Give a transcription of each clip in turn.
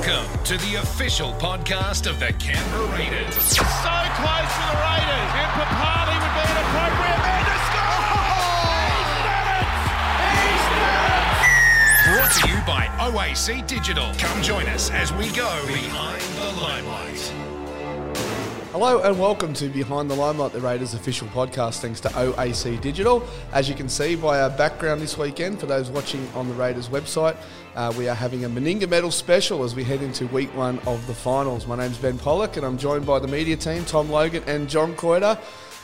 Welcome to the official podcast of the Canberra Raiders. So close for the Raiders. And Papalii would be an appropriate man to score. He's done it! Brought to you by OAC Digital. Come join us as we go behind the limelight. Hello and welcome to Behind the Limelight, the Raiders official podcast, thanks to OAC Digital. As you can see by our background this weekend, for those watching on the Raiders website, uh, we are having a Meninga Medal special as we head into week one of the finals. My name's Ben Pollock and I'm joined by the media team, Tom Logan and John Coiter.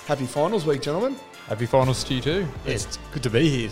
Happy finals week, gentlemen. Happy finals to you too. It's good to be here.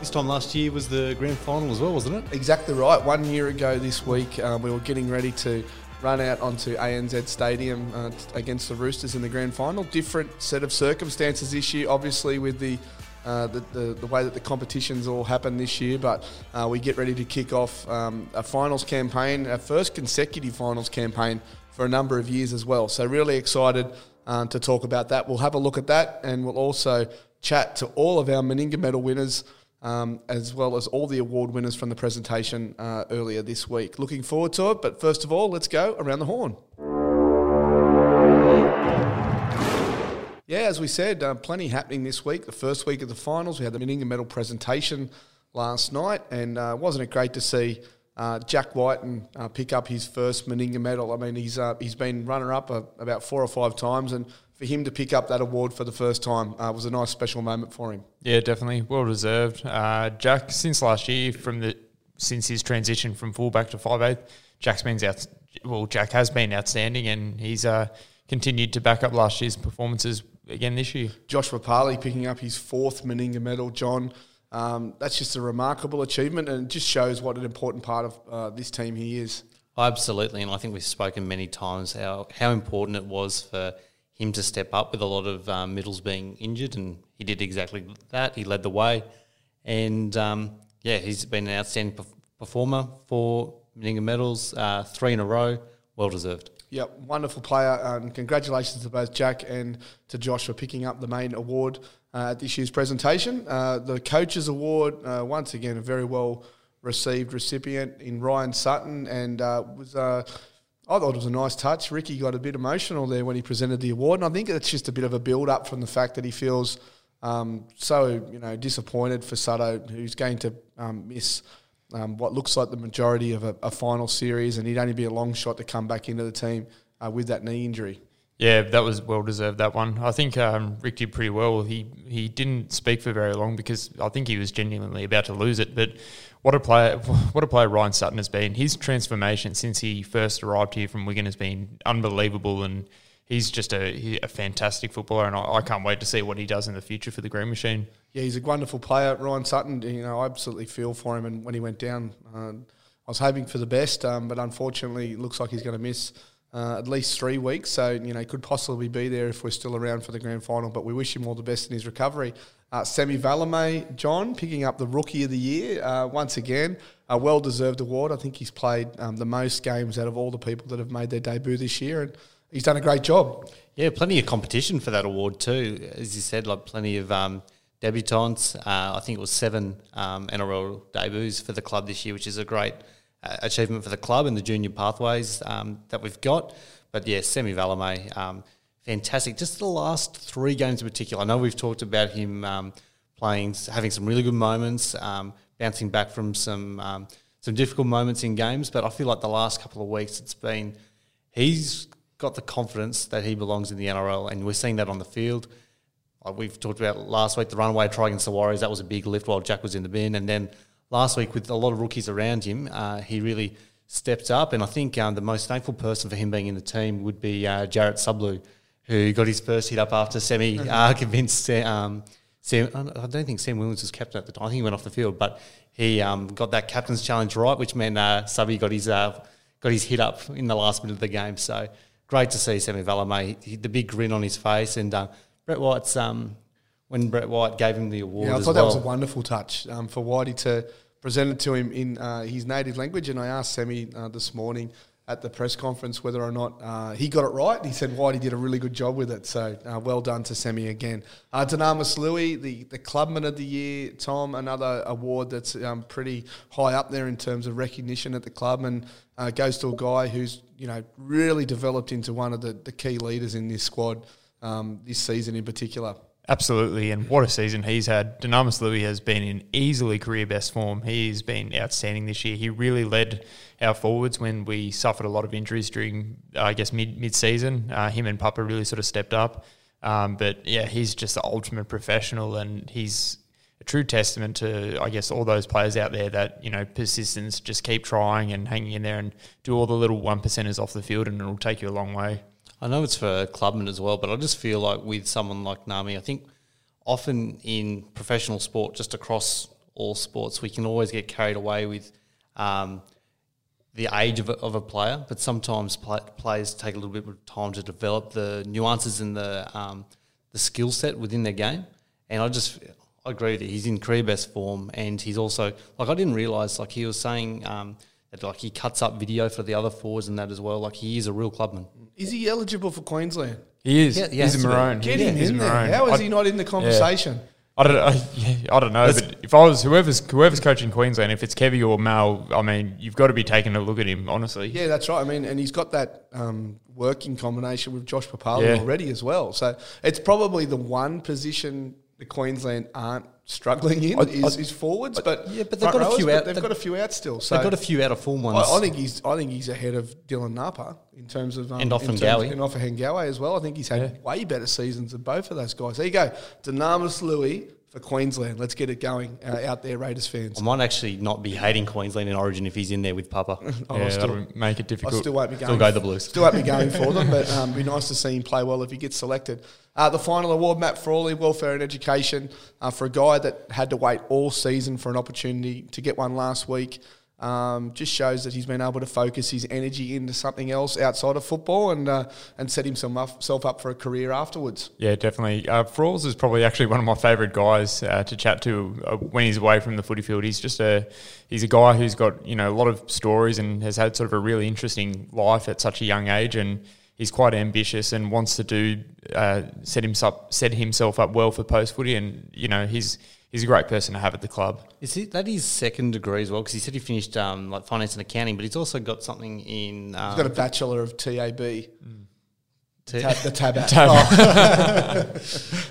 This time last year was the grand final as well, wasn't it? Exactly right. One year ago this week, um, we were getting ready to run out onto ANZ Stadium uh, against the Roosters in the grand final. Different set of circumstances this year, obviously, with the uh, the, the, the, way that the competitions all happen this year, but uh, we get ready to kick off um, a finals campaign, our first consecutive finals campaign for a number of years as well. So, really excited uh, to talk about that. We'll have a look at that and we'll also chat to all of our Meninga medal winners um, as well as all the award winners from the presentation uh, earlier this week. Looking forward to it, but first of all, let's go around the horn. Yeah, as we said, uh, plenty happening this week. The first week of the finals, we had the Meninga medal presentation last night, and uh, wasn't it great to see uh, Jack Wighton uh, pick up his first Meninga medal? I mean, he's uh, he's been runner up uh, about four or five times, and for him to pick up that award for the first time uh, was a nice special moment for him. Yeah, definitely, well deserved. Uh, Jack, since last year, from the since his transition from fullback to five eighth, Jack's been out. Well, Jack has been outstanding, and he's continued to back up last year's performances again this year. Josh Papalii picking up his fourth Meninga medal, John. Um, that's just a remarkable achievement and it just shows what an important part of uh, this team he is. Absolutely, and I think we've spoken many times how, how important it was for him to step up with a lot of um, middles being injured, and he did exactly that. He led the way, and um, yeah, he's been an outstanding performer for Meninga medals, uh, three in a row, well deserved. Yep, wonderful player. And congratulations to both Jack and to Josh for picking up the main award uh, at this year's presentation. Uh, the Coaches Award, uh, once again, a very well received recipient in Ryan Sutton, and uh, was. I thought it was a nice touch. Ricky got a bit emotional there when he presented the award, and I think it's just a bit of a build up from the fact that he feels um, so you know disappointed for Sutto, who's going to um, miss um, what looks like the majority of a, a, final series, and he'd only be a long shot to come back into the team uh, with that knee injury. Yeah, that was well deserved. That one, I think um, Rick did pretty well. He he didn't speak for very long because I think he was genuinely about to lose it. But what a player, what a player Ryan Sutton has been. His transformation since he first arrived here from Wigan has been unbelievable, and he's just a, a fantastic footballer. And I, I can't wait to see what he does in the future for the Green Machine yeah, he's a wonderful player. Ryan Sutton, you know, I absolutely feel for him. And when he went down, uh, I was hoping for the best, um, but unfortunately, it looks like he's going to miss uh, at least three weeks. So, you know, could possibly be there if we're still around for the grand final. But we wish him all the best in his recovery. Uh, Semi Valemei, John, picking up the Rookie of the Year uh, once again. A well deserved award. I think he's played um, the most games out of all the people that have made their debut this year. And he's done a great job. Yeah, plenty of competition for that award too. As you said, like plenty of um, debutants. Uh, I think it was seven um, NRL debuts for the club this year, which is a great achievement for the club and the junior pathways um, that we've got. But yeah, Semi Valemei, um, fantastic. Just the last three games in particular. I know we've talked about him um, playing, having some really good moments, um, bouncing back from some um, some difficult moments in games. But I feel like the last couple of weeks, it's been he's got the confidence that he belongs in the NRL, and we're seeing that on the field. Like we've talked about last week, the runaway try against the Warriors, that was a big lift while Jack was in the bin. And then last week, with a lot of rookies around him, uh, he really stepped up. And I think um, the most thankful person for him being in the team would be uh, Jarrett Subloo, who got his first hit up after semi mm-hmm. uh, convinced um, Sam. I don't think Sam Williams was captain at the time. I think he went off the field, but he um, got that captain's challenge right, which meant uh, Subby got his uh, got his hit up in the last minute of the game. So great to see Semi Valemei, the big grin on his face, and uh, Brett White's um, when Brett White gave him the award. Yeah, I thought well. that was a wonderful touch um, for Whitey to present it to him in uh, his native language. And I asked Semi uh, this morning at the press conference whether or not uh, he got it right. He said Whitey did a really good job with it. So uh, well done to Semi again. Uh, Lui, the, the Clubman of the Year, Tom, another award that's um, pretty high up there in terms of recognition at the club and uh, goes to a guy who's you know really developed into one of the, the key leaders in this squad um, this season in particular. Absolutely, and what a season he's had. Dunamis Lui has been in easily career best form. He's been outstanding this year. He really led our forwards when we suffered a lot of injuries during, I guess, mid mid season. Uh, him and Papa really sort of stepped up. Um, but yeah, he's just the ultimate professional, and he's a true testament to, I guess, all those players out there that you know persistence, just keep trying and hanging in there, and do all the little one percenters off the field, and it'll take you a long way. I know it's for clubmen as well, but I just feel like with someone like Nami, I think often in professional sport, just across all sports, we can always get carried away with um, the age of a, of a player, but sometimes pl- players take a little bit of time to develop the nuances and the um, the skill set within their game. And I just I agree that he's in career best form, and he's also like I didn't realize like he was saying. Um, that like he cuts up video for the other forwards and that as well. Like he is a real clubman. Is he eligible for Queensland? He is. Yeah, he he's a maroon. Get him he's a in there. maroon. How is I- he not in the conversation? I don't, I, yeah, I don't know, but if I was whoever's whoever's coaching Queensland, if it's Kevy or Mal, I mean, you've got to be taking a look at him, honestly. Yeah, that's right. I mean, and he's got that um, working combination with Josh Papalii Yeah. already as well. So it's probably the one position the Queensland aren't struggling in I- is, I- is forwards. But yeah, but they've got a few out- They've they've- got a few out still. So They've got a few out of form ones. I, I think he's I think he's ahead of Dylan Napa in terms of um, And in Offengawi. terms- and Offengawi as well. I think he's had way better seasons than both of those guys. There you go, Dunamis Lui for Queensland. Let's get it going uh, out there, Raiders fans. I might actually not be hating Queensland in Origin if he's in there with Papa. Oh, yeah I'll still- make it difficult. I difficult. still won't be going. Still go the Blues. Still won't be going for them, but um, be nice to see him play well if he gets selected. Uh, the final award, Matt Frawley, Welfare and Education, uh, for a guy that had to wait all season for an opportunity to get one last week. Um, just shows that he's been able to focus his energy into something else outside of football and uh, and set himself up, for a career afterwards. Yeah, definitely. Uh, Frawls is probably actually one of my favourite guys uh, to chat to uh, when he's away from the footy field. He's just a he's a guy who's got you know a lot of stories and has had sort of a really interesting life at such a young age, and he's quite ambitious and wants to do uh, set himself set himself up well for post footy, and you know he's he's a great person to have at the club. Is it that his second degree as well? Because he said he finished um, like finance and accounting, but he's also got something in. Um, He's got a bachelor of TAB. t- Tab, the Tabat. Oh.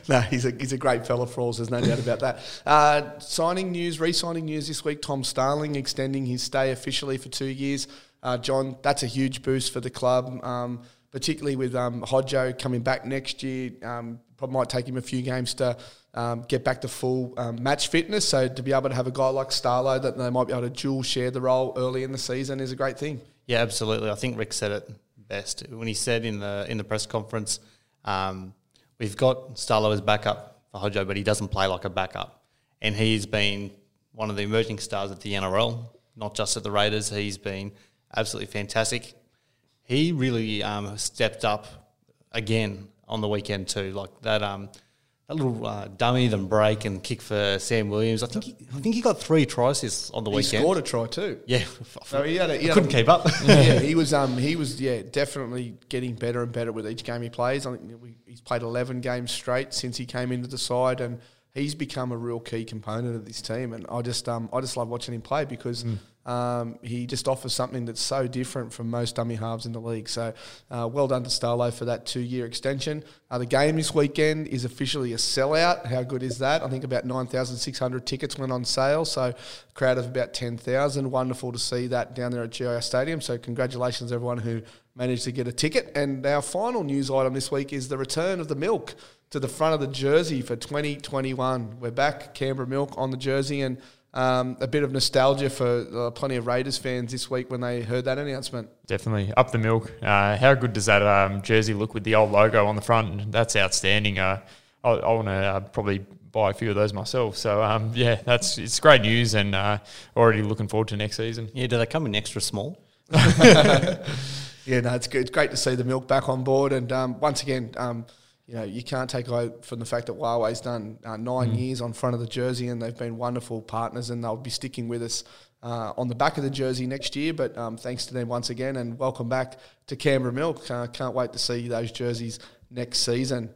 no, he's a, he's a great fella for all. There's no doubt about that. Uh, signing news, re-signing news this week. Tom Starling extending his stay officially for two years. Uh, John, that's a huge boost for the club, um, particularly with um, Hodjo coming back next year. Um, probably might take him a few games to um, get back to full um, match fitness. So to be able to have a guy like Starlo that they might be able to dual share the role early in the season is a great thing. Yeah, absolutely. I think Rick said it best when he said in the in the press conference, um, "We've got Starlo as backup for Hodjo, but he doesn't play like a backup, and he's been one of the emerging stars at the NRL, not just at the Raiders. He's been absolutely fantastic. He really um, stepped up again on the weekend too, like that." Um, that little uh, dummy, then break and kick for Sam Williams. I think he, I think he got three tries this on the He weekend. scored a try too. Yeah, So he had a, he had couldn't a- keep up. yeah, he was um he was yeah definitely getting better and better with each game he plays. I think he's played eleven games straight since he came into the side, and he's become a real key component of this team. And I just um I just love watching him play because. Um, he just offers something that's so different from most dummy halves in the league. So, uh, well done to Starlo for that two-year extension. Uh, the game this weekend is officially a sellout. How good is that? I think about nine thousand six hundred tickets went on sale. So, a crowd of about ten thousand. Wonderful to see that down there at GIO Stadium. So, congratulations everyone who managed to get a ticket. And our final news item this week is the return of the milk to the front of the jersey for 2021. We're back, Canberra Milk on the jersey, and um, a bit of nostalgia for uh, plenty of Raiders fans this week when they heard that announcement. Definitely up the milk. Uh, how good does that um, jersey look with the old logo on the front? That's outstanding. Uh, I, I want to uh, probably buy a few of those myself. So um, yeah, that's it's great news, and uh, already looking forward to next season. Yeah, do they come in extra small? Yeah, no, it's good. It's great to see the milk back on board, and um, once again, um, you know, you can't take away from the fact that Huawei's done uh, nine years on front of the jersey, and they've been wonderful partners, and they'll be sticking with us uh, on the back of the jersey next year. But um, thanks to them once again, and welcome back to Canberra Milk. Uh, can't wait to see those jerseys next season.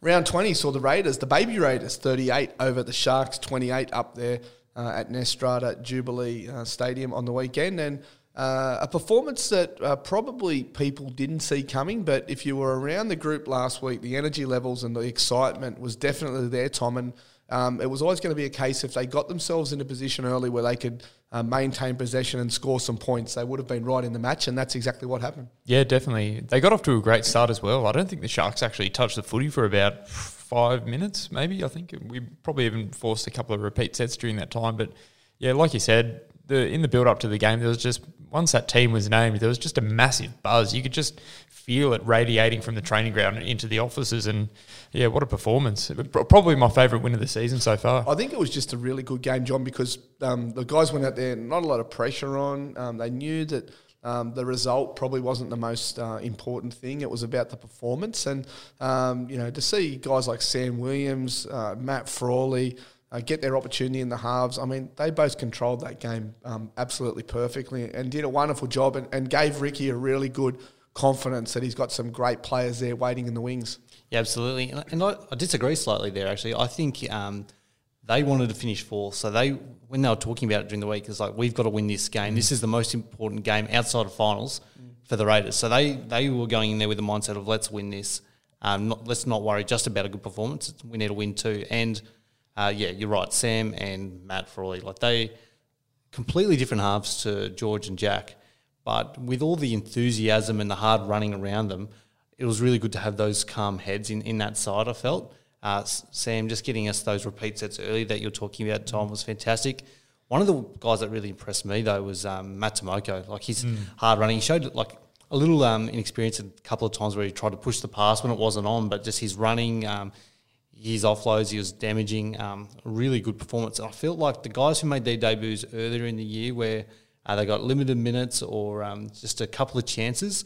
Round 20 saw the Raiders, the baby Raiders, 38 over the Sharks, 28 up there uh, at Netstrata Jubilee uh, Stadium on the weekend. And uh, a performance that uh, probably people didn't see coming, but if you were around the group last week, the energy levels and the excitement was definitely there, Tom. And um, it was always going to be a case if they got themselves in a position early where they could uh, maintain possession and score some points, they would have been right in the match, and that's exactly what happened. Yeah, definitely. They got off to a great start as well. I don't think the Sharks actually touched the footy for about five minutes, maybe. I think we probably even forced a couple of repeat sets during that time. But yeah, like you said, the in the build up to the game, there was just once that team was named, there was just a massive buzz. You could just feel it radiating from the training ground into the offices, and yeah, what a performance! Probably my favourite win of the season so far. I think it was just a really good game, John, because um, the guys went out there, not a lot of pressure on. Um, they knew that. Um, the result probably wasn't the most uh, important thing. It was about the performance, and um, you know to see guys like Sam Williams, uh, Matt Frawley, uh, get their opportunity in the halves. I mean, they both controlled that game um, absolutely perfectly and did a wonderful job and, and, gave Ricky a really good confidence that he's got some great players there waiting in the wings. Yeah, absolutely. And, I, I, disagree slightly there, actually. I think um, they wanted to finish fourth. So they, when they were talking about it during the week, it's like, we've got to win this game. Mm. This is the most important game outside of finals mm. for the Raiders. So they, they were going in there with the mindset of, let's win this. Um, not, let's not worry just about a good performance. We need to win too. And – uh, yeah, you're right. Sam and Matt Frawley, like they completely different halves to George and Jack, but with all the enthusiasm and the hard running around them, it was really good to have those calm heads in, in that side. I felt uh, Sam just getting us those repeat sets early that you're talking about, Tom, was fantastic. One of the guys that really impressed me though was um, Matt Timoko. Like his mm. hard running, he showed like a little um, inexperience a couple of times where he tried to push the pass when it wasn't on, but just his running. Um, his offloads, he was damaging. Um, really good performance. I felt like the guys who made their debuts earlier in the year, where uh, they got limited minutes or um, just a couple of chances,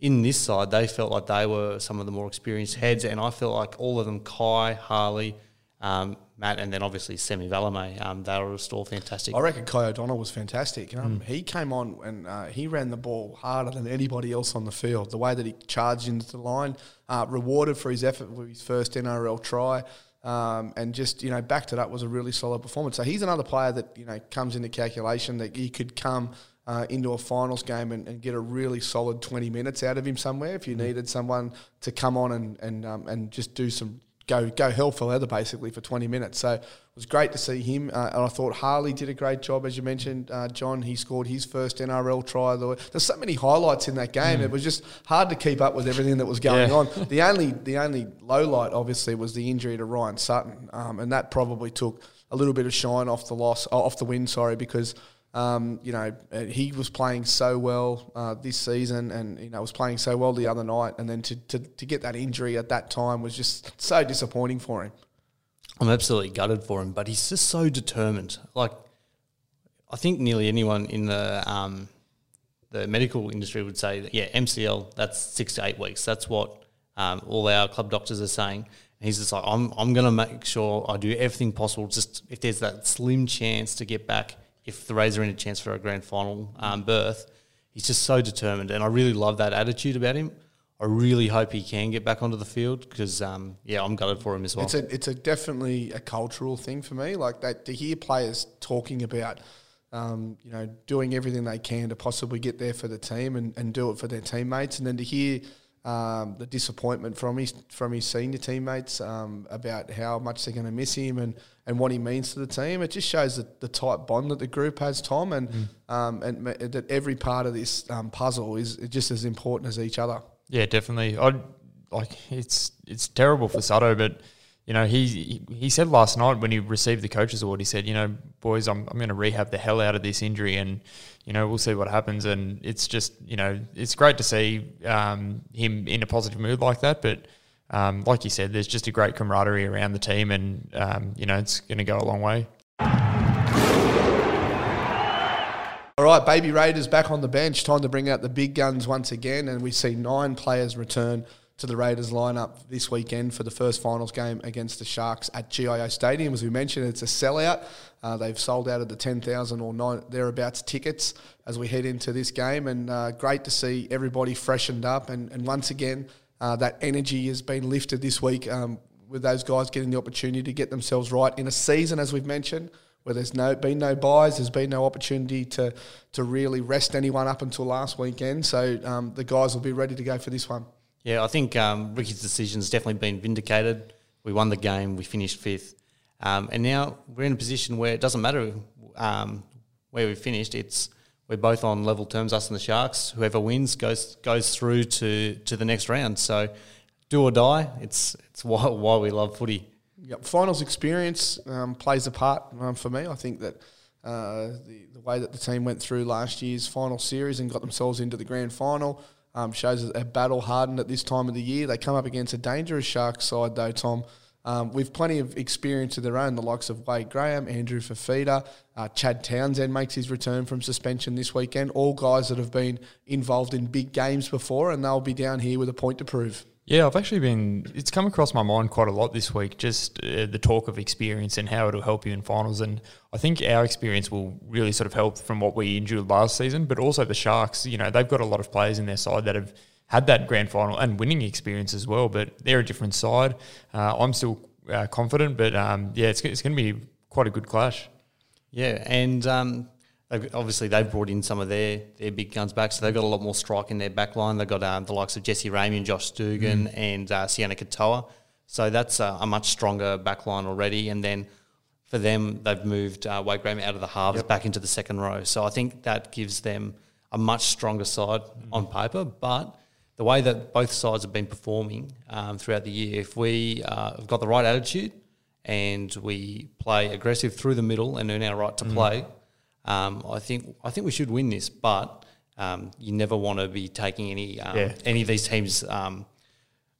in this side, they felt like they were some of the more experienced heads, and I felt like all of them, Kai, Harley, um, Matt, and then obviously Semi Valemei, um, they were still fantastic. I reckon Kai O'Donnell was fantastic. Um, mm. He came on and uh, he ran the ball harder than anybody else on the field. The way that he charged into the line, uh, rewarded for his effort with his first NRL try. Um, and just you know backed it up was a really solid performance. So he's another player that you know comes into calculation that he could come uh, into a finals game and, and, get a really solid 20 minutes out of him somewhere if you mm. needed someone to come on and and um, and just do some go go hell for leather basically for 20 minutes. So it was great to see him, uh, and I thought Harley did a great job as you mentioned. Uh, John, he scored his first NRL try. There's so many highlights in that game. Mm. It was just hard to keep up with everything that was going yeah. on. The only the only low light obviously was the injury to Ryan Sutton, um, and that probably took a little bit of shine off the loss off the win. Sorry, because um, you know, uh, he was playing so well uh, this season, and you know was playing so well the other night, and then to, to, to get that injury at that time was just so disappointing for him. I'm absolutely gutted for him, but he's just so determined. Like, I think nearly anyone in the um, the medical industry would say that yeah, MCL that's six to eight weeks. That's what um, all our club doctors are saying. And he's just like, I'm I'm going to make sure I do everything possible. Just if there's that slim chance to get back if the Rays are in a chance for a grand final um, berth, he's just so determined, and I really love that attitude about him. I really hope he can get back onto the field because, um, yeah, I'm gutted for him as well. It's a, it's a definitely a cultural thing for me. Like that to hear players talking about, um, you know, doing everything they can to possibly get there for the team and, and do it for their teammates, and then to hear um, the disappointment from his from his senior teammates um, about how much they're going to miss him and, and what he means to the team. It just shows the, the tight bond that the group has, Tom, and mm. um, and that every part of this um, puzzle is just as important as each other. Yeah, definitely. I like it's it's terrible for Sutto, but you know, he he said last night when he received the coach's award, he said, you know, boys, I'm I'm going to rehab the hell out of this injury, and you know, we'll see what happens. And it's just, you know, it's great to see um, him in a positive mood like that. But um, like you said, there's just a great camaraderie around the team, and um, you know, it's going to go a long way. All right, Baby Raiders back on the bench. Time to bring out the big guns once again, and we see nine players return to the Raiders lineup this weekend for the first finals game against the Sharks at GIO Stadium. As we mentioned, it's a sellout. Uh, they've sold out of the 10,000 or nine, thereabouts tickets as we head into this game, and uh, great to see everybody freshened up. And, and once again, uh, that energy has been lifted this week um, with those guys getting the opportunity to get themselves right in a season, as we've mentioned, where there's no been no buys, there's been no opportunity to to really rest anyone up until last weekend. So um, the guys will be ready to go for this one. Yeah, I think um, Ricky's decision's definitely been vindicated. We won the game, we finished fifth, um, and now we're in a position where it doesn't matter um, where we finished. It's we're both on level terms, us and the Sharks. Whoever wins goes goes through to to the next round. So, do or die. It's it's why why we love footy. Yep. Finals experience um, plays a part um, for me. I think that uh, the, the way that the team went through last year's final series and got themselves into the grand final um, shows a battle hardened at this time of the year. They come up against a dangerous Sharks side, though, Tom. Um, with plenty of experience of their own, the likes of Wade Graham, Andrew Fifita, uh, Chad Townsend makes his return from suspension this weekend. All guys that have been involved in big games before, and they'll be down here with a point to prove. Yeah, I've actually been. It's come across my mind quite a lot this week. Just uh, the talk of experience and how it'll help you in finals, and I think our experience will really sort of help from what we endured last season. But also the Sharks, you know, they've got a lot of players in their side that have had that grand final and winning experience as well. But they're a different side. Uh, I'm still uh, confident, but um, yeah, it's it's going to be quite a good clash. Yeah, and um, They've, obviously, they've brought in some of their, their big guns back, so they've got a lot more strike in their back line. They've got um, the likes of Jesse Ramien and Josh Dugan mm. and uh, Sione Katoa. So that's a, a, much stronger back line already. And then for them, they've moved uh, Wade Graham out of the halves yep. back into the second row. So I think that gives them a much stronger side mm. on paper. But the way that both sides have been performing um, throughout the year, if we uh, have got the right attitude and we play aggressive through the middle and earn our right to mm. play – um, I think I think we should win this, but um, you never want to be taking any um, yeah. any of these teams. Um,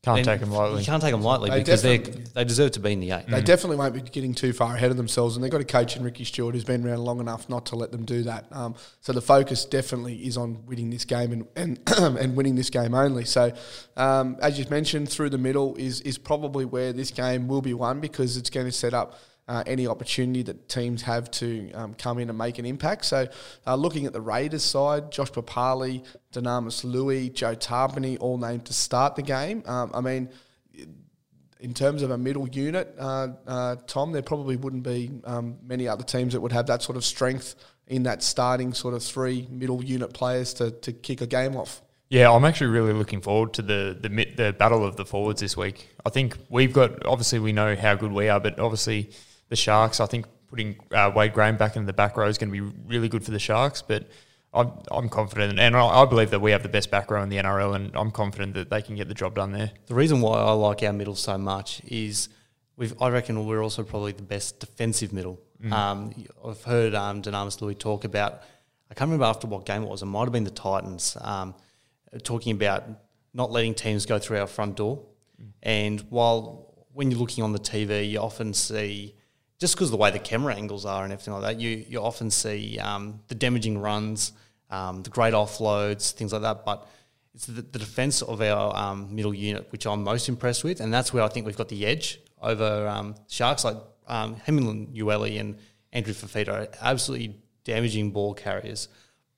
can't take them lightly. You can't take them lightly they because they they deserve to be in the eight. They mm. definitely won't be getting too far ahead of themselves, and they've got a coach in Ricky Stuart who's been around long enough not to let them do that. Um, so the focus definitely is on winning this game and and, and winning this game only. So um, as you mentioned, through the middle is is probably where this game will be won because it's going to set up uh, any opportunity that teams have to um, come in and make an impact. So, uh, looking at the Raiders side, Josh Papalii, Dunamis Lui, Joe Tapine, all named to start the game. Um, I mean, in terms of a middle unit, uh, uh, Tom, there probably wouldn't be um, many other teams that would have that sort of strength in that starting sort of three middle unit players to, to kick a game off. Yeah, I'm actually really looking forward to the, the the battle of the forwards this week. I think we've got obviously we know how good we are, but obviously the Sharks. I think putting uh, Wade Graham back in the back row is going to be really good for the Sharks. But I'm, I'm confident, and I, I, believe that we have the best back row in the NRL, and I'm confident that they can get the job done there. The reason why I like our middle so much is we've, I reckon we're also probably the best defensive middle. Mm. Um, I've heard um, Dunamis Lui talk about, I can't remember after what game it was, it might have been the Titans, um, talking about not letting teams go through our front door. Mm. And while when you're looking on the TV, you often see just because the way the camera angles are and everything like that, you you often see um, the damaging runs, um, the great offloads, things like that. But it's the, the defence of our um, middle unit which I'm most impressed with, and that's where I think we've got the edge over um, Sharks. Like um, Hamilton Uele and Andrew Fifita are absolutely damaging ball carriers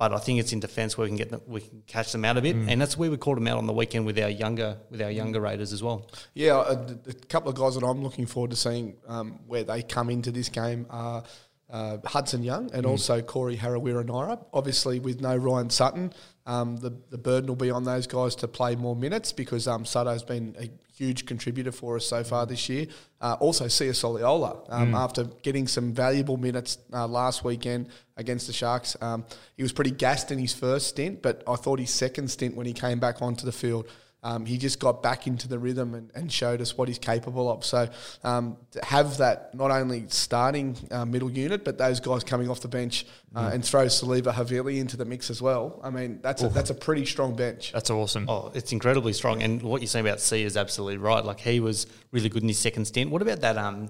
but I think it's in defence where we can get them, we can catch them out a bit, mm. and that's where we caught them out on the weekend with our younger with our younger Raiders as well. Yeah, a, a couple of guys that I'm looking forward to seeing um, where they come into this game are. Uh, Hudson Young and mm. also Corey Harawira-Naera. Obviously, with no Ryan Sutton, um, the the burden will be on those guys to play more minutes because um, Sutto's been a huge contributor for us so far this year. Uh, also, Sia Soliola, um, mm. after getting some valuable minutes uh, last weekend against the Sharks, um, he was pretty gassed in his first stint, but I thought his second stint when he came back onto the field um, he just got back into the rhythm and, and showed us what he's capable of. So um, to have that not only starting uh, middle unit, but those guys coming off the bench uh, mm. and throw Siliva Havili into the mix as well. I mean, that's a, that's a pretty strong bench. That's awesome. Oh, it's incredibly strong. And what you're saying about C is absolutely right. Like he was really good in his second stint. What about that? Um,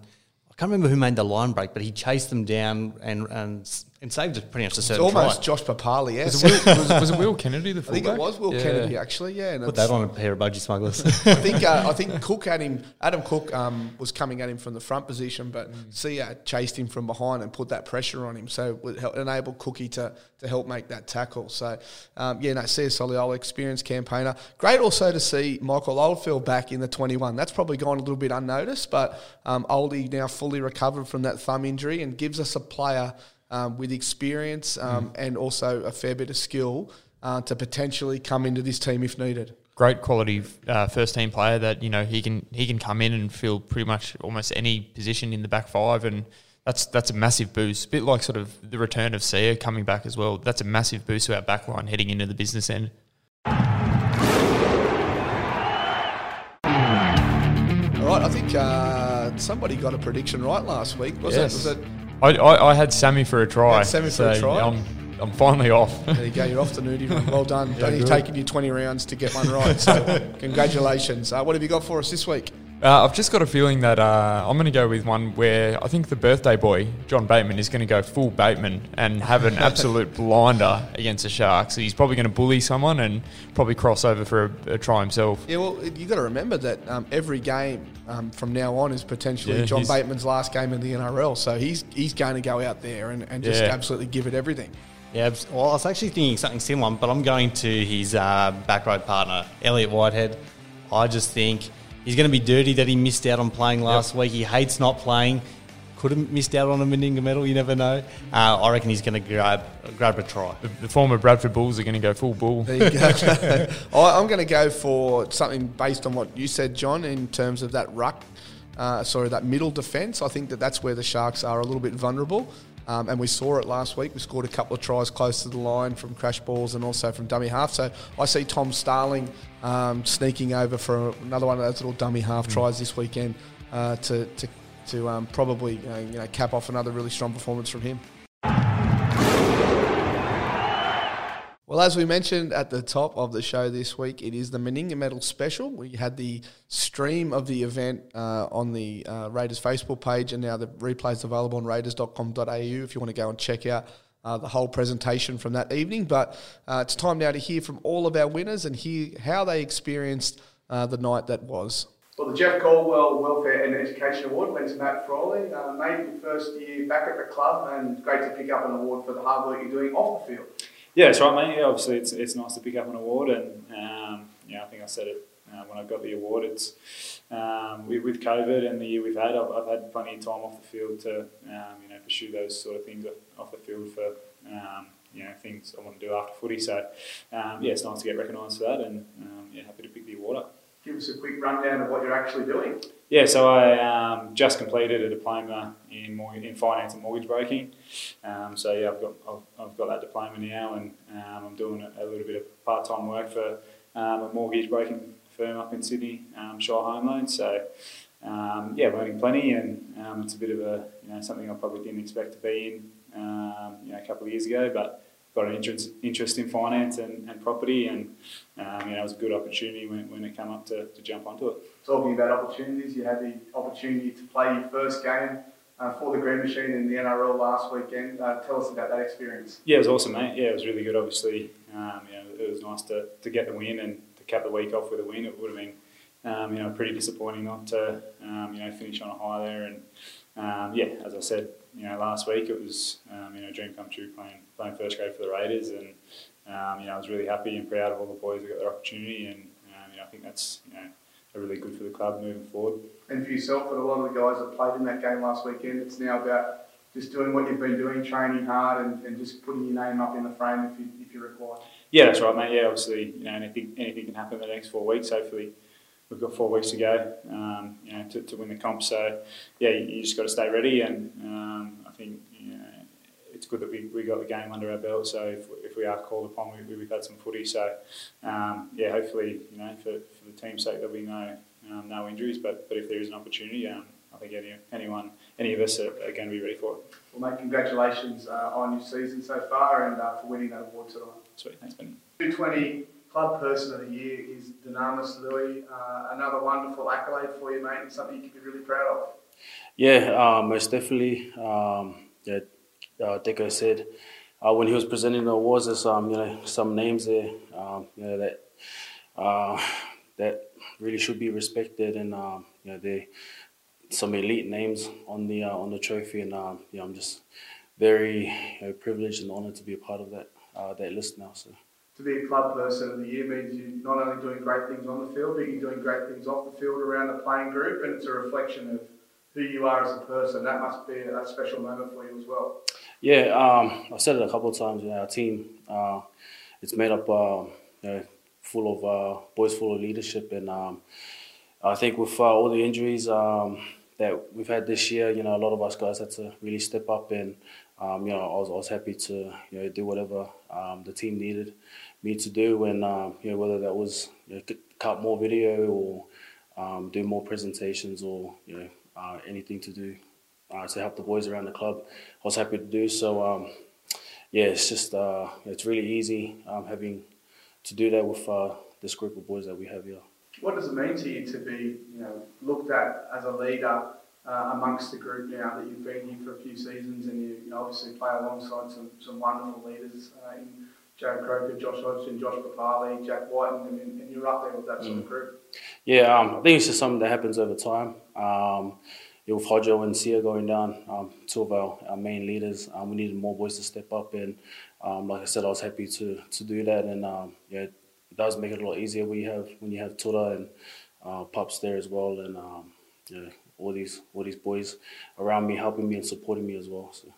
I can't remember who made the line break, but he chased them down and and and saved pretty much a It's almost try. Josh Papalii, Was yes. it, Will, was, was it Will Kennedy the fullback? I think it was Will Yeah. Kennedy actually, yeah. And Put that on a pair of budgie smugglers. I think uh, I think Cook had him. Adam Cook um, was coming at him from the front position, but Sia chased him from behind and put that pressure on him, so it hel- enabled Cookie to to help make that tackle. So um, yeah, no, Sia Soliola, experienced campaigner. Great also to see Michael Oldfield back in the twenty one. That's probably gone a little bit unnoticed, but um, Oldie now fully recovered from that thumb injury and gives us a player. Um, with experience um, and also a fair bit of skill uh, to potentially come into this team if needed. great quality uh, first team player that you know he can he can come in and fill pretty much almost any position in the back five and that's that's a massive boost. A bit like sort of the return of Sia coming back as well. That's a massive boost to our back line heading into the business end. All right, I think uh, somebody got a prediction right last week. Was Yes. it? Was it? I, I, I had Sammy for a try. Sammy for a so try? I'm, I'm finally off. There you go. You're off the nudie run. Well done. Only good. taken you 20 rounds to get one right. So congratulations. Uh, what have you got for us this week? Uh, I've just got a feeling that uh, I'm going to go with one where I think the birthday boy, John Bateman, is going to go full Bateman and have an absolute blinder against the Sharks. He's probably going to bully someone and probably cross over for a, a try himself. Yeah, well, you've got to remember that um, every game um, from now on is potentially Yeah, John Bateman's last game in the NRL. So he's he's going to go out there and, and just Yeah. absolutely give it everything. Yeah, well, I was actually thinking something similar, but I'm going to his uh, back row partner, Elliot Whitehead. I just think he's going to be dirty that he missed out on playing last week. He hates not playing. Could have missed out on a Meninga medal, you never know. Uh, I reckon he's going to grab grab a try. The, the former Bradford Bulls are going to go full bull. There you go. I, I'm going to go for something based on what you said, John, in terms of that ruck, uh, sorry, that middle defence. I think that that's where the Sharks are a little bit vulnerable. Um, and we saw it last week. We scored a couple of tries close to the line from crash balls and also from dummy half. So I see Tom Starling um, sneaking over for another one of those little dummy half tries this weekend uh, to, to, to um, probably uh, you know, cap off another really strong performance from him. Well, as we mentioned at the top of the show this week, it is the Meninga Medal special. We had the stream of the event uh, on the uh, Raiders Facebook page, and now the replay is available on raiders.com.au if you want to go and check out uh, the whole presentation from that evening. But uh, it's time now to hear from all of our winners and hear how they experienced uh, the night that was. Well, the Jeff Caldwell Welfare and Education Award went to Matt Frawley. Uh, mate, your first year back at the club, and great to pick up an award for the hard work you're doing off the field. Yeah, that's right, mate. Yeah, obviously, it's, it's nice to pick up an award, and um, yeah, I think I said it uh, when I got the award. It's um, with, with COVID and the year we've had, I've, I've had plenty of time off the field to um, you know pursue those sort of things off the field for um, you know things I want to do after footy. So um, yeah, it's nice to get recognised for that, and um, yeah, happy to pick the award up. Give us a quick rundown of what you're actually doing. Yeah, so I um, just completed a diploma in in finance and mortgage broking. Um, so yeah, I've got I've, I've got that diploma now, and um, I'm doing a, a little bit of part time work for um, a mortgage broking firm up in Sydney, um, Shire Home Loans. So um, yeah, learning plenty, and it's a bit of a you know something I probably didn't expect to be in you know a couple of years ago, but got an interest interest in finance and, and property, and um, you know it was a good opportunity when, when it came up to, to jump onto it. Talking about opportunities, you had the opportunity to play your first game uh, for the Green Machine in the NRL last weekend. Uh, tell us about that experience. Yeah, it was awesome, mate. Yeah, it was really good. Obviously, um, you know, it was nice to, to get the win and to cap the week off with a win. It would have been, um, you know, pretty disappointing not to, um, you know, finish on a high there. And um, yeah, as I said, you know, last week it was, um, you know, dream come true playing playing first grade for the Raiders, and um, you know, I was really happy and proud of all the boys that got their opportunity, and um, you know, I think that's you know, really good for the club moving forward. And for yourself, and a lot of the guys that played in that game last weekend, it's now about just doing what you've been doing, training hard, and, and just putting your name up in the frame if, you, if you're required. Yeah, that's right, mate. Yeah, obviously, you know, anything anything can happen in the next four weeks. Hopefully, we've got four weeks to go, um, you know, to, to win the comp. So, yeah, you, you just got to stay ready, and um, I think you know, it's good that we, we got the game under our belt. So if, if we are called upon, we, we've had some footy. So, um, yeah, hopefully, you know, for, for the team's sake, there'll be no um, no injuries. But but if there is an opportunity, um, I think any, anyone, any of us are, are going to be ready for it. Well, mate, congratulations uh, on your season so far and uh, for winning that award tonight. Sweet, thanks, Ben. 220 Club Person of the Year is Dunamis Lui. Uh, another wonderful accolade for you, mate, and something you can be really proud of. Yeah, uh, most definitely. Um, yeah, uh, Deco said, uh, when he was presenting the awards, there's um, you know some names there, um, you know that uh, that really should be respected, and um, you know they some elite names on the uh, on the trophy, and um, I'm just very you know, privileged and honoured to be a part of that uh, that list now. So. To be a club person of the year means you're not only doing great things on the field, but you're doing great things off the field around the playing group, and it's a reflection of who you are as a person. That must be a special moment for you as well. Yeah, um, I've said it a couple of times. Know, our team, uh, it's made up, uh, you know, full of uh, boys, full of leadership, and um, I think with uh, all the injuries um, that we've had this year, you know, a lot of us guys had to really step up, and um, you know, I was, I was happy to you know do whatever um, the team needed me to do, and um, you know whether that was you know, cut more video or do more presentations or you know uh, anything to do uh, to help the boys around the club. I was happy to do so. Um, yeah, it's just uh, it's really easy um, having to do that with uh, this group of boys that we have here. What does it mean to you to be you know looked at as a leader uh, amongst the group now that you've been here for a few seasons and you, you obviously play alongside some, some wonderful leaders uh, in Jarrod Croker, Josh Hodgson, Josh Papalii, Jack White, and, and, you're up there with that sort of mm. group. Yeah, um, I think it's just something that happens over time. Um, with Hodjo and Sia going down, um, two of our, our main leaders, um, we needed more boys to step up. And um, like I said, I was happy to to do that. And um, yeah, it does make it a lot easier when you have when you have Tura and uh, Pups there as well, and um, yeah, all these all these boys around me helping me and supporting me as well. So.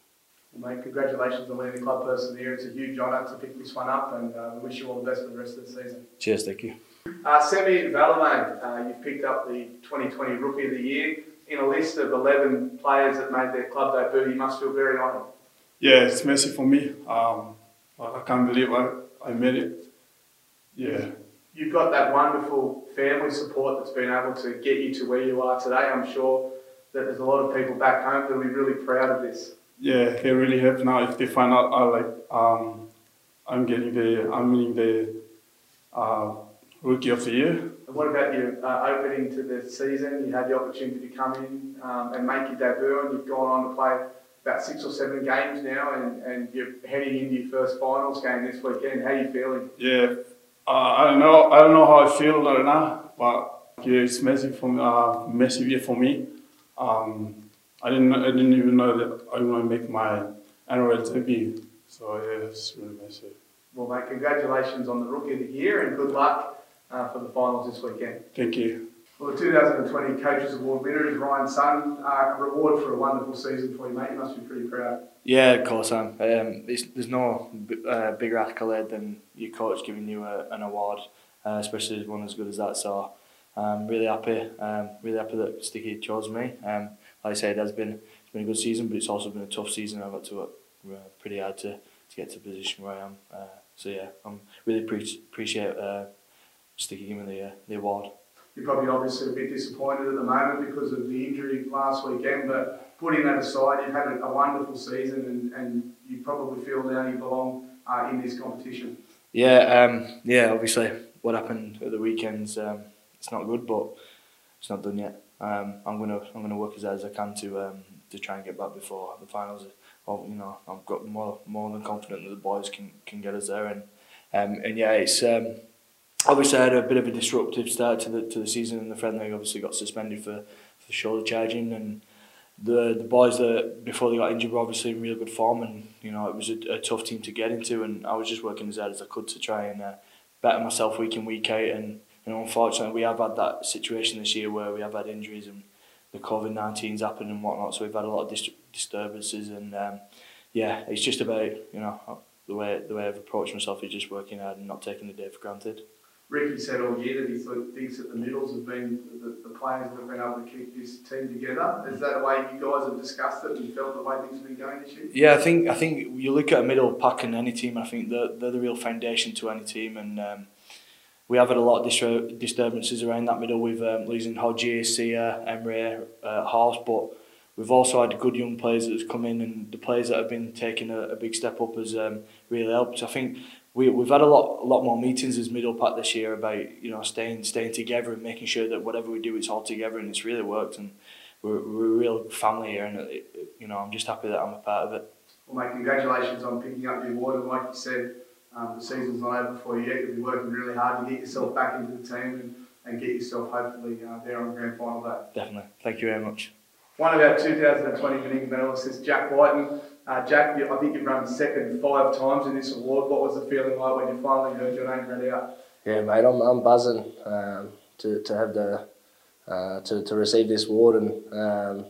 Well, mate, congratulations on winning the club person here. It's a huge honour to pick this one up, and uh, we wish you all the best for the rest of the season. Cheers, thank you. Uh, Semi Valemei, uh, you've picked up the 2020 Rookie of the Year in a list of 11 players that made their club debut, you must feel very honoured. Yeah, it's messy for me. Um, I can't believe I, I made it. Yeah. You've got that wonderful family support that's been able to get you to where you are today. I'm sure that there's a lot of people back home that'll be really proud of this. Yeah, they really have now. If they find out, I like, um, I'm getting the, I'm winning the uh, Rookie of the Year. And what about your uh, opening to the season? You had the opportunity to come in um, and make your debut, and you've gone on to play about six or seven games now, and, and you're heading into your first finals game this weekend. How are you feeling? Yeah, uh, I don't know. I don't know how I feel right now, but yeah, it's messy for me. Uh, messy year for me. Um, I didn't. I didn't even know that I going to make my NRL debut. So yeah, it's really messy. Well, mate, congratulations on the rookie of the year, and good luck uh, for the finals this weekend. Thank you. Well, the 2020 Coaches Award winner is Ryan Sun. Uh, a reward for a wonderful season for you, mate. You must be pretty proud. Yeah, of course I am. Um, there's no uh, bigger accolade than your coach giving you a, an award, uh, especially one as good as that. So I'm really happy, um, really happy that Sticky chose me. Um, like I said, it has been, it's been a good season, but it's also been a tough season. I've got to work uh, pretty hard to, to get to the position where I am. Uh, so yeah, I'm really pre- appreciate uh, sticking him in the, uh, the award. You're probably obviously a bit disappointed at the moment because of the injury last weekend, but putting that aside, you've had a, wonderful season and, and you probably feel now you belong uh, in this competition. Yeah, um, yeah. Obviously, what happened at the weekends, um, it's not good, but it's not done yet. Um, I'm gonna I'm gonna work as hard as I can to um, to try and get back before the finals. Well, you know, I've got more more than confident that the boys can, can get us there, and um, and yeah, it's um, obviously I had a bit of a disruptive start to the to the season, and the friendly obviously got suspended for, for shoulder charging, and the the boys that before they got injured were obviously in real good form, and you know it was a, a tough team to get into, and I was just working as hard as I could to try and uh, better myself week in week out, and you know unfortunately we have had that situation this year where we have had injuries and the COVID 19's happened and whatnot, so we've had a lot of dis- disturbances, and um, yeah, it's just about you know the way the way I've approached myself is just working hard and not taking the day for granted. Ricky said all year that he thought, thinks that the middles have been the, the players that have been able to keep this team together. Is that the way you guys have discussed it and felt the way things have been going this year? Yeah, I think I think you look at a middle pack in any team. I think they're, they're the real foundation to any team, and um, we have had a lot of disturbances around that middle with um, losing Hodgie, Sia, Emre, uh, but we've also had good young players that have come in, and the players that have been taking a, a big step up has um, really helped. I think we we've had a lot a lot more meetings as middle pack this year about you know staying staying together and making sure that whatever we do it's all together and it's really worked and we're, we're a real family here and it, you know I'm just happy that I'm a part of it. Well, mate, congratulations on picking up the award. And like you said, um, the season's not over for you yet. You'll be working really hard to get yourself back into the team and, and get yourself hopefully uh, there on the grand final day. Definitely. Thank you very much. One of our 2020 Meninga medalists is Jack Wighton. Uh, Jack, I think you've run second five times in this award. What was the feeling like when you finally heard your name read out? Yeah, mate, I'm, I'm buzzing um, to, to have the uh, to, to receive this award and um,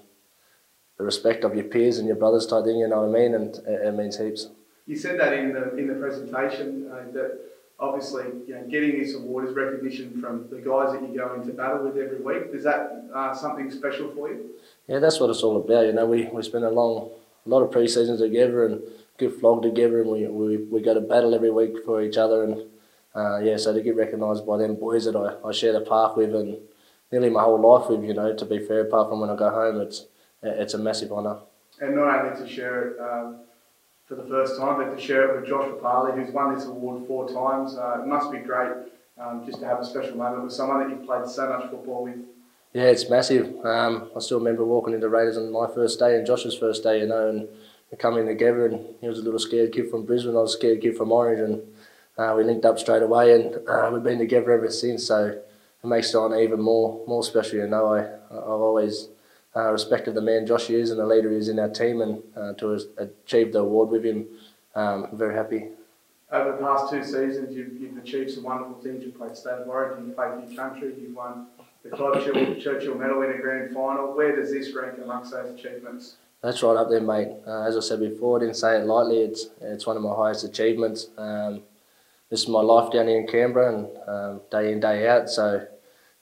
the respect of your peers and your brothers type thing. You know what I mean? And it, it means heaps. You said that in the in the presentation uh, that obviously you know, getting this award is recognition from the guys that you go into battle with every week. Is that uh, something special for you? Yeah, that's what it's all about. You know, we, we spend a long, a lot of pre-seasons together and good flog together, and we, we, we go to battle every week for each other. And uh, yeah, so to get recognised by them boys that I, I share the park with and nearly my whole life with, you know, to be fair, apart from when I go home, it's it's a massive honour. And not only to share it um, for the first time, but to share it with Josh Papalii, who's won this award four times. Uh, it must be great um, just to have a special moment with someone that you've played so much football with. Yeah, it's massive. Um, I still remember walking into Raiders on my first day and Josh's first day, you know, and coming together. And he was a little scared kid from Brisbane. I was a scared kid from Orange, and uh, we linked up straight away, and uh, we've been together ever since. So it makes it on even more more special. You know, I I've always uh, respected the man Josh is and the leader is in our team, and uh, to achieve the award with him, um, I'm very happy. Over the past two seasons, you've, you've achieved some wonderful things. You've played state of origin, you've played for your country, you've won the Clive Churchill Medal in a grand final. Where does this rank amongst those achievements? That's right up there, mate. Uh, as I said before, I didn't say it lightly. It's it's one of my highest achievements. Um, this is my life down here in Canberra, and um, day in day out. So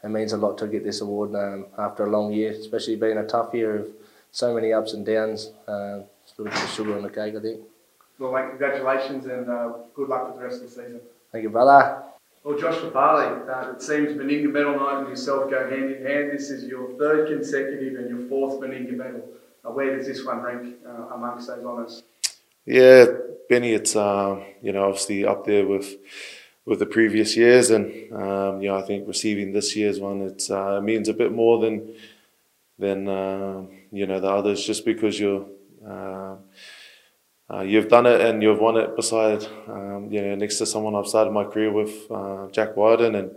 it means a lot to get this award um, after a long year, especially being a tough year of so many ups and downs. Uh, it's a little bit of sugar on the cake, I think. Well, mate, congratulations and uh, good luck with the rest of the season. Thank you, brother. Well, Josh Papalii, uh, it seems Meninga medal night and yourself go hand in hand. This is your third consecutive and your fourth Meninga medal. Uh, where does this one rank uh, amongst those honours? Yeah, Benny, it's uh, you know obviously up there with with the previous years, and um, you know I think receiving this year's one it uh, means a bit more than than uh, you know the others, just because you're uh, you've done it and you've won it beside, um, you know, next to someone I've started my career with, uh, Jack Wighton, and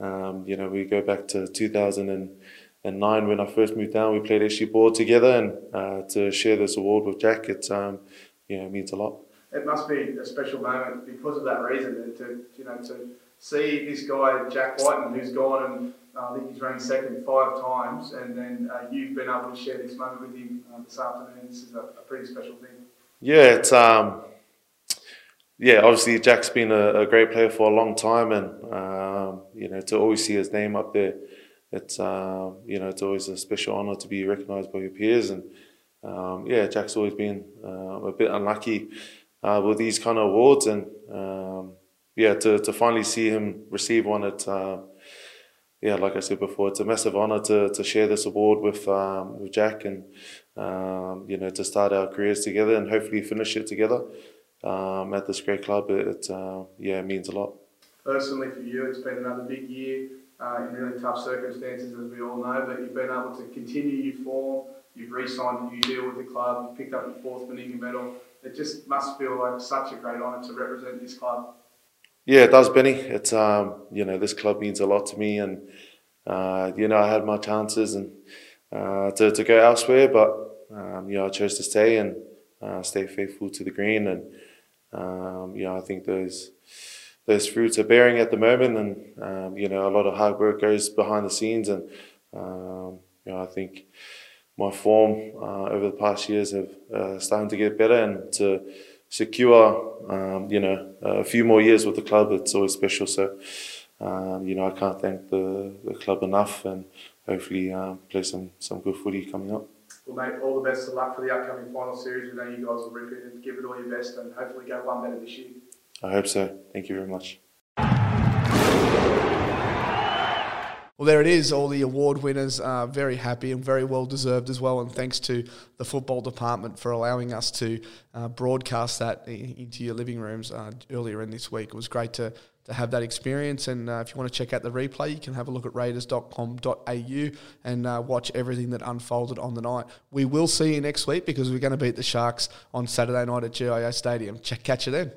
um, you know, we go back to 2009 when I first moved down. We played SG ball together, and uh, to share this award with Jack, it um, you know means a lot. It must be a special moment because of that reason, to you know to see this guy Jack Wighton, who's gone and uh, I think he's running second five times, and then uh, you've been able to share this moment with him uh, this afternoon. This is a, a pretty special thing. Yeah, it's um, yeah. Obviously, Jack's been a, a, great player for a long time, and um, you know to always see his name up there, it's um, you know it's always a special honour to be recognised by your peers, and um, yeah, Jack's always been uh, a bit unlucky uh, with these kind of awards, and um, yeah, to to finally see him receive one, at. uh, yeah, like I said before, it's a massive honour to to share this award with um, with Jack and um, you know, to start our careers together and hopefully finish it together um, at this great club. It, it uh, yeah, it means a lot. Personally, for you, it's been another big year uh, in really tough circumstances, as we all know. But you've been able to continue your form. You've re-signed a new deal with the club. You've picked up your fourth Meninga medal. It just must feel like such a great honour to represent this club. Yeah, it does, Benny. It's um, you know, this club means a lot to me, and uh, you know, I had my chances and uh, to to go elsewhere, but um, you know, I chose to stay and uh, stay faithful to the green, and um, you know, I think those those fruits are bearing at the moment, and um, you know, a lot of hard work goes behind the scenes, and um, you know, I think my form uh, over the past years have uh, started to get better, and to secure, um, you know, a few more years with the club, it's always special. So, um, you know, I can't thank the, the club enough, and hopefully play some some good footy coming up. Well, mate, all the best of luck for the upcoming final series. We know you guys will rip it and give it all your best and hopefully go one better this year. I hope so. Thank you very much. Well, there it is. All the award winners are very happy and very well deserved as well. And thanks to the football department for allowing us to uh, broadcast that into your living rooms uh, earlier in this week. It was great to, to have that experience. And uh, if you want to check out the replay, you can have a look at raiders.com.au and uh, watch everything that unfolded on the night. We will see you next week because we're going to beat the Sharks on Saturday night at GIO Stadium. Check, catch you then.